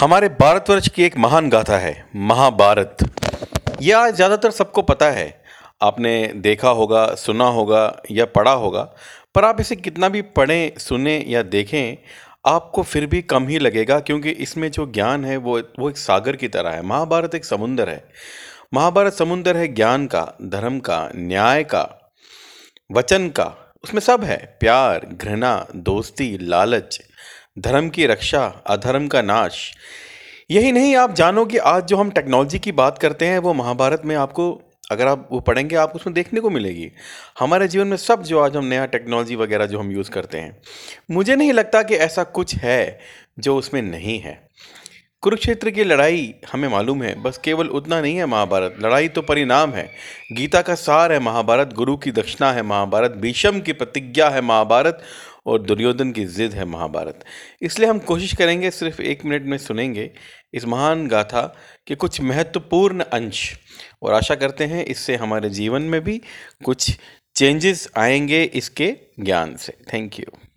हमारे भारतवर्ष की एक महान गाथा है, महाभारत। यह ज़्यादातर सबको पता है। आपने देखा होगा, सुना होगा या पढ़ा होगा, पर आप इसे कितना भी पढ़ें, सुने या देखें, आपको फिर भी कम ही लगेगा, क्योंकि इसमें जो ज्ञान है, वो वो एक सागर की तरह है। महाभारत एक समुंदर है। महाभारत समुंदर है ज्ञान का, धर्म का, न्याय का, वचन का। उसमें सब है। प्यार, घृणा, दोस्ती, लालच धर्म की रक्षा, अधर्म का नाश। यही नहीं, आप जानो कि आज जो हम टेक्नोलॉजी की बात करते हैं, वो महाभारत में आपको, अगर आप वो पढ़ेंगे, आपको उसमें देखने को मिलेगी। हमारे जीवन में सब जो आज हम नया टेक्नोलॉजी वगैरह जो हम यूज़ करते हैं, मुझे नहीं लगता कि ऐसा कुछ है जो उसमें नहीं है। कुरुक्षेत्र की लड़ाई हमें मालूम है, बस केवल उतना नहीं है महाभारत। लड़ाई तो परिणाम है। गीता का सार है महाभारत, गुरु की दक्षिणा है महाभारत, भीषम की प्रतिज्ञा है महाभारत और दुर्योधन की जिद है महाभारत। इसलिए हम कोशिश करेंगे, सिर्फ़ एक मिनट में सुनेंगे इस महान गाथा के कुछ महत्वपूर्ण अंश। और आशा करते हैं इससे हमारे जीवन में भी कुछ चेंजेस आएँगे इसके ज्ञान से। Thank you